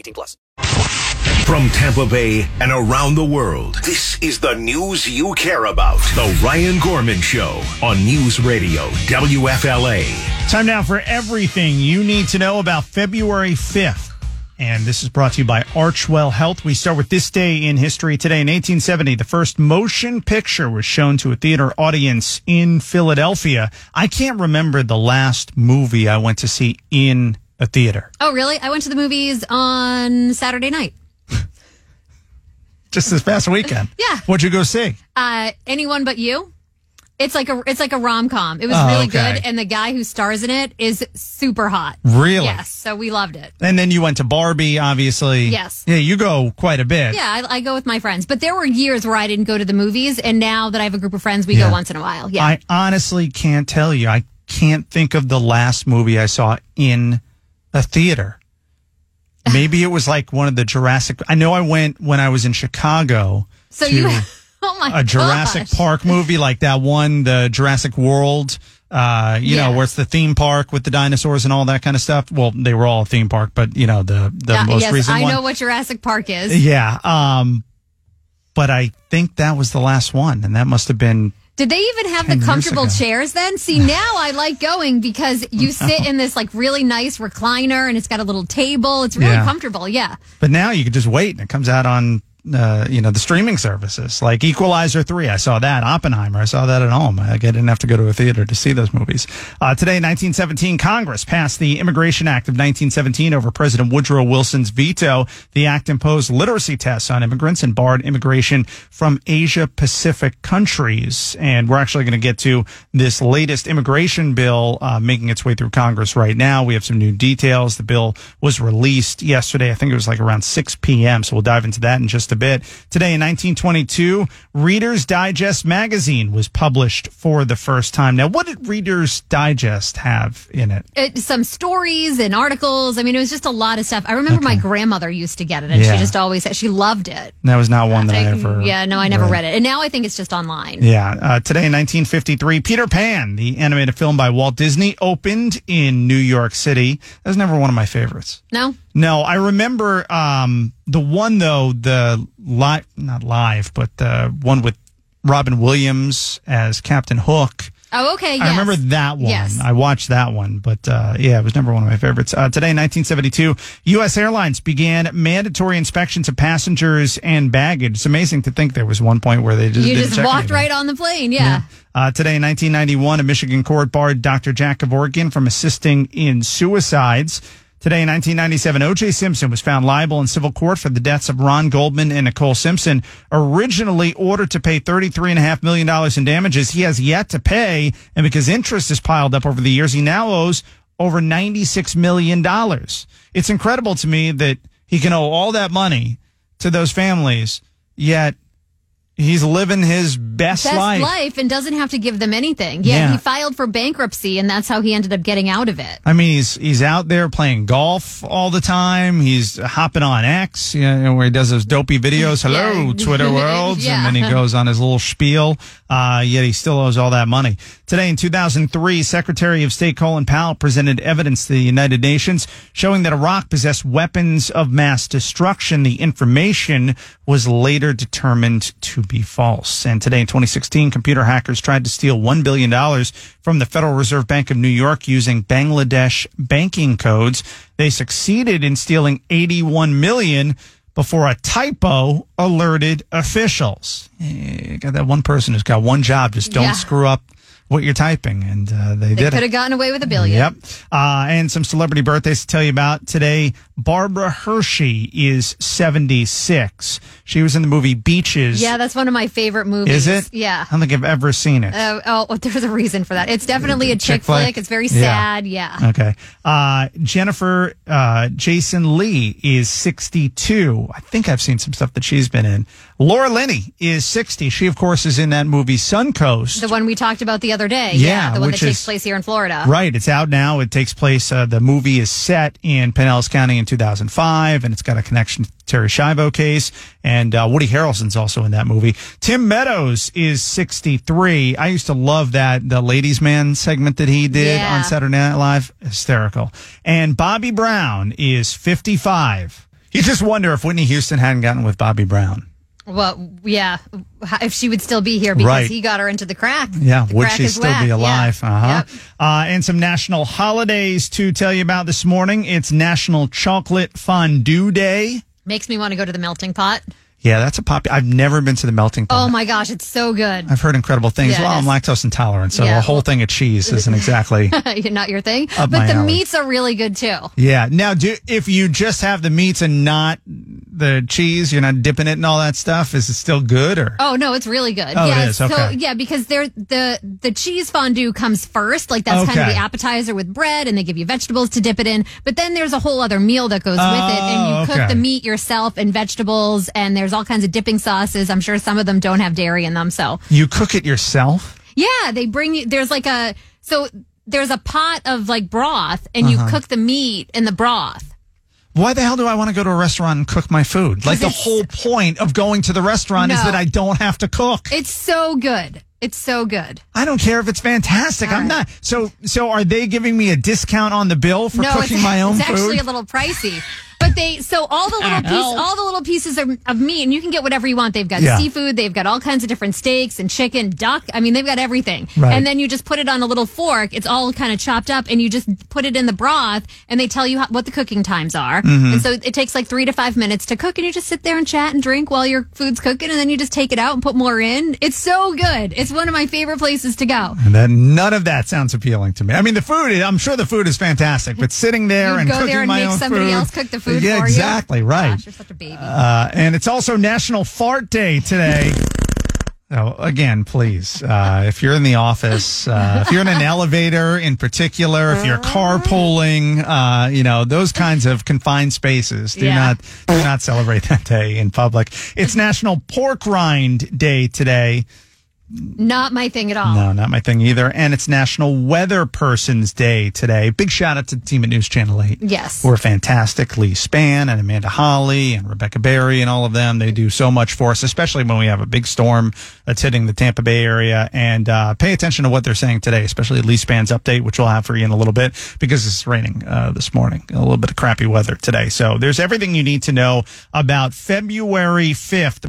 18 plus. From Tampa Bay and around the world, this is the news you care about. The Ryan Gorman Show on News Radio WFLA. Time now for everything you need to know about February 5th. And this is brought to you by Archwell Health. We start with this day in history. Today in 1870, the first motion picture was shown to a theater audience in Philadelphia. I can't remember the last movie I went to see in a theater. Oh, really? I went to the movies on Saturday night. Just this past weekend. Yeah. What'd you go see? Uh, anyone but you? It's like a it's like a rom com. It was Oh, really okay. good, and the guy who stars in it is super hot. Really? Yes. So we loved it. And then you went to Barbie, obviously. Yes. Yeah, you go quite a bit. Yeah, I, I go with my friends, but there were years where I didn't go to the movies, and now that I have a group of friends, we Yeah. go once in a while. Yeah. I honestly can't tell you. I can't think of the last movie I saw in a theater. Maybe it was like one of the Jurassic. I know I went when I was in Chicago so to you. Oh my a Jurassic gosh. Park movie, like that one, the Jurassic World. Uh, you know, Yeah. where it's the theme park with the dinosaurs and all that kind of stuff. Well, they were all a theme park, but you know, the the most yes, recent I one. know what Jurassic Park is. Yeah. Um, but I think that was the last one, and that must have been Did they even have the comfortable chairs then? See, now I like going because you sit in this like really nice recliner and it's got a little table. It's really Yeah. comfortable. Yeah. But now you can just wait and it comes out on uh, you know the streaming services like Equalizer three. I saw that Oppenheimer. I saw that at home. I didn't have to go to a theater to see those movies. Uh, today, 1917, Congress passed the Immigration Act of 1917 over President Woodrow Wilson's veto. The act imposed literacy tests on immigrants and barred immigration from Asia Pacific countries. And we're actually going to get to this latest immigration bill uh, making its way through Congress right now. We have some new details. The bill was released yesterday. I think it was like around 6 p.m. So we'll dive into that in just a bit. Today in 1922, Reader's Digest magazine was published for the first time. Now, what did Reader's Digest have in it? It, some stories and articles. I mean, it was just a lot of stuff. I remember my grandmother used to get it and Yeah. she just always said she loved it. That was not one that I, I- ever. yeah, no, I never read it. And now I think it's just online. Yeah. Uh, today in 1953, Peter Pan, the animated film by Walt Disney, opened in New York City. That was never one of my favorites. No? No, I remember um, the one though the live, not live, but the one with Robin Williams as Captain Hook. Oh, okay. Yes. I remember that one. Yes. I watched that one, but uh, yeah, it was never one of my favorites. Uh, today, in 1972, U.S. Airlines began mandatory inspections of passengers and baggage. It's amazing to think there was one point where they just you just walked anything. right on the plane. Yeah. Uh, today in 1991, a Michigan court barred Dr. Jack Kevorkian from assisting in suicides. Today in 1997, O.J. Simpson was found liable in civil court for the deaths of Ron Goldman and Nicole Simpson. Originally ordered to pay $33.5 million in damages, he has yet to pay. And because interest has piled up over the years, he now owes over $96 million. It's incredible to me that he can owe all that money to those families, yet he's living his best, Best life. life. and doesn't have to give them anything. Yeah, Yeah. He filed for bankruptcy and that's how he ended up getting out of it. I mean, he's he's out there playing golf all the time. He's hopping on X, you know, where he does those dopey videos. Hello, Yeah. Twitter worlds, Yeah. and then he goes on his little spiel. Uh, yet he still owes all that money. Today in 2003, Secretary of State Colin Powell presented evidence to the United Nations showing that Iraq possessed weapons of mass destruction. The information was later determined to be false. And today in 2016, computer hackers tried to steal $1 billion from the Federal Reserve Bank of New York using Bangladesh banking codes. They succeeded in stealing 81 million before a typo alerted officials. Eh, got that one person who's got one job. Just don't Yeah. screw up what you're typing, and uh, they, They did could have gotten away with a billion. Yep. Uh, and some celebrity birthdays to tell you about today. Barbara Hershey is 76. She was in the movie Beaches. Yeah, that's one of my favorite movies. Is it? Yeah. I don't think I've ever seen it. Uh, oh, well, there's a reason for that. It's definitely a chick, Chick flick? flick. It's very Yeah. sad. Yeah. Okay. Uh, Jennifer uh, Jason Leigh is 62. I think I've seen some stuff that she's been in. Laura Linney is 60. She, of course, is in that movie Suncoast. The one we talked about the other day. Yeah, the one that takes is- place here in Florida. Right. It's out now. It takes place, uh, the movie is set in Pinellas County in 2005, and it's got a connection to the Terri Schiavo case. And uh, Woody Harrelson's also in that movie. Tim Meadows is 63. I used to love that, the Ladies Man segment that he did Yeah. on Saturday Night Live. Hysterical. And Bobby Brown is 55. You just wonder if Whitney Houston hadn't gotten with Bobby Brown. Well, yeah. If she would still be here because Right. he got her into the crack. Yeah, The would crack she still whack. be Yeah. alive? Uh-huh. Yep. Uh, and some national holidays to tell you about this morning. It's National Chocolate Fondue Day. Makes me want to go to the melting pot. Yeah, that's a pop. I've never been to the melting pot. Oh my gosh, it's so good. I've heard incredible things. Yeah, well, I'm lactose intolerant, so Yeah, a whole thing of cheese isn't exactly. Not your thing. But the alley. meats are really good too. yeah. Now, do if you just have the meats and not the cheese, you're not dipping it and all that stuff. Is it still good or? Oh no, it's really good. Oh, it yeah, is? so Okay. yeah, because they're the the cheese fondue comes first, like that's kind of the appetizer with bread, and they give you vegetables to dip it in. But then there's a whole other meal that goes with it, and you Oh, cook the meat yourself and vegetables, and there's all kinds of dipping sauces. I'm sure some of them don't have dairy in them, so You cook it yourself? yeah, they bring you. There's like a so there's a pot of like broth, and Uh-huh. you cook the meat in the broth. Why the hell do I want to go to a restaurant and cook my food? Like the whole point of going to the restaurant is that I don't have to cook. It's so good. It's so good. I don't care if it's fantastic. All I'm right. not. So, so are they giving me a discount on the bill for no, cooking my own it's food? It's actually a little pricey. But they so all the little piece, all the little pieces of, of meat, and you can get whatever you want. They've got Yeah. seafood, they've got all kinds of different steaks and chicken, duck. I mean, they've got everything. Right. And then you just put it on a little fork. It's all kind of chopped up, and you just put it in the broth, and they tell you how, what the cooking times are. Mm-hmm. And so it takes like three to five minutes to cook, and you just sit there and chat and drink while your food's cooking, and then you just take it out and put more in. It's so good. It's one of my favorite places to go. and then none of that sounds appealing to me. I mean, the food. I'm sure the food is fantastic, but sitting there You'd and go cooking there and my make own somebody food- else cook the food Yeah, for you. exactly right. Gosh, you're such a baby. Uh, and it's also National Fart Day today. Oh, again, please. Uh, if you're in the office, uh, if you're in an elevator in particular, if you're carpooling, uh, you know, those kinds of confined spaces, do Yeah. not, do not celebrate that day in public. It's National Pork Rind Day today. Not my thing at all. No, not my thing either. And it's National Weather Person's Day today. Big shout out to the team at News Channel 8. Yes. We're fantastic. Leigh Spann and Amanda Holly and Rebecca Barry and all of them. They do so much for us, especially when we have a big storm that's hitting the Tampa Bay area. And uh, pay attention to what they're saying today, especially Leigh Spann's update, which we'll have for you in a little bit because it's raining uh, this morning. A little bit of crappy weather today. So there's everything you need to know about February 5th.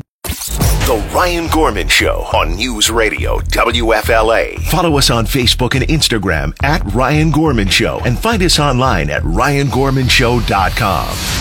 The Ryan Gorman Show on News Radio WFLA. Follow us on Facebook and Instagram at Ryan Gorman Show and find us online at ryangormanshow.com.